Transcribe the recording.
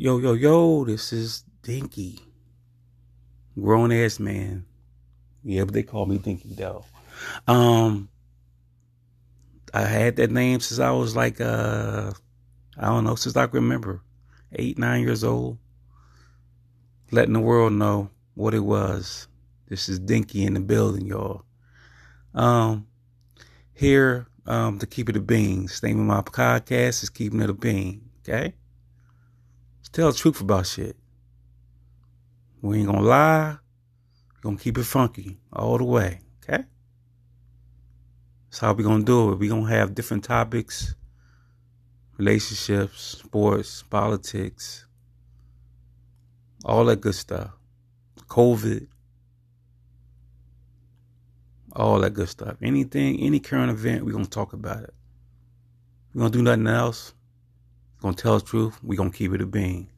Yo, yo, yo, this is Dinky. Grown ass man. Yeah, but they call me Dinky though. Um I had that name since I was like uh I don't know, since I can remember. Eight, nine years old. Letting the world know what it was. This is Dinky in the building, y'all. Um here um to keep it a bean. name of my podcast is Keeping It a Bean. Okay? Tell the truth about shit. We ain't gonna lie. We're gonna keep it funky all the way. Okay? That's how we gonna do it. we gonna have different topics, relationships, sports, politics, all that good stuff. COVID. All that good stuff. Anything, any current event, we're gonna talk about it. We're gonna do nothing else. Gonna tell the truth. We're gonna keep it a bean.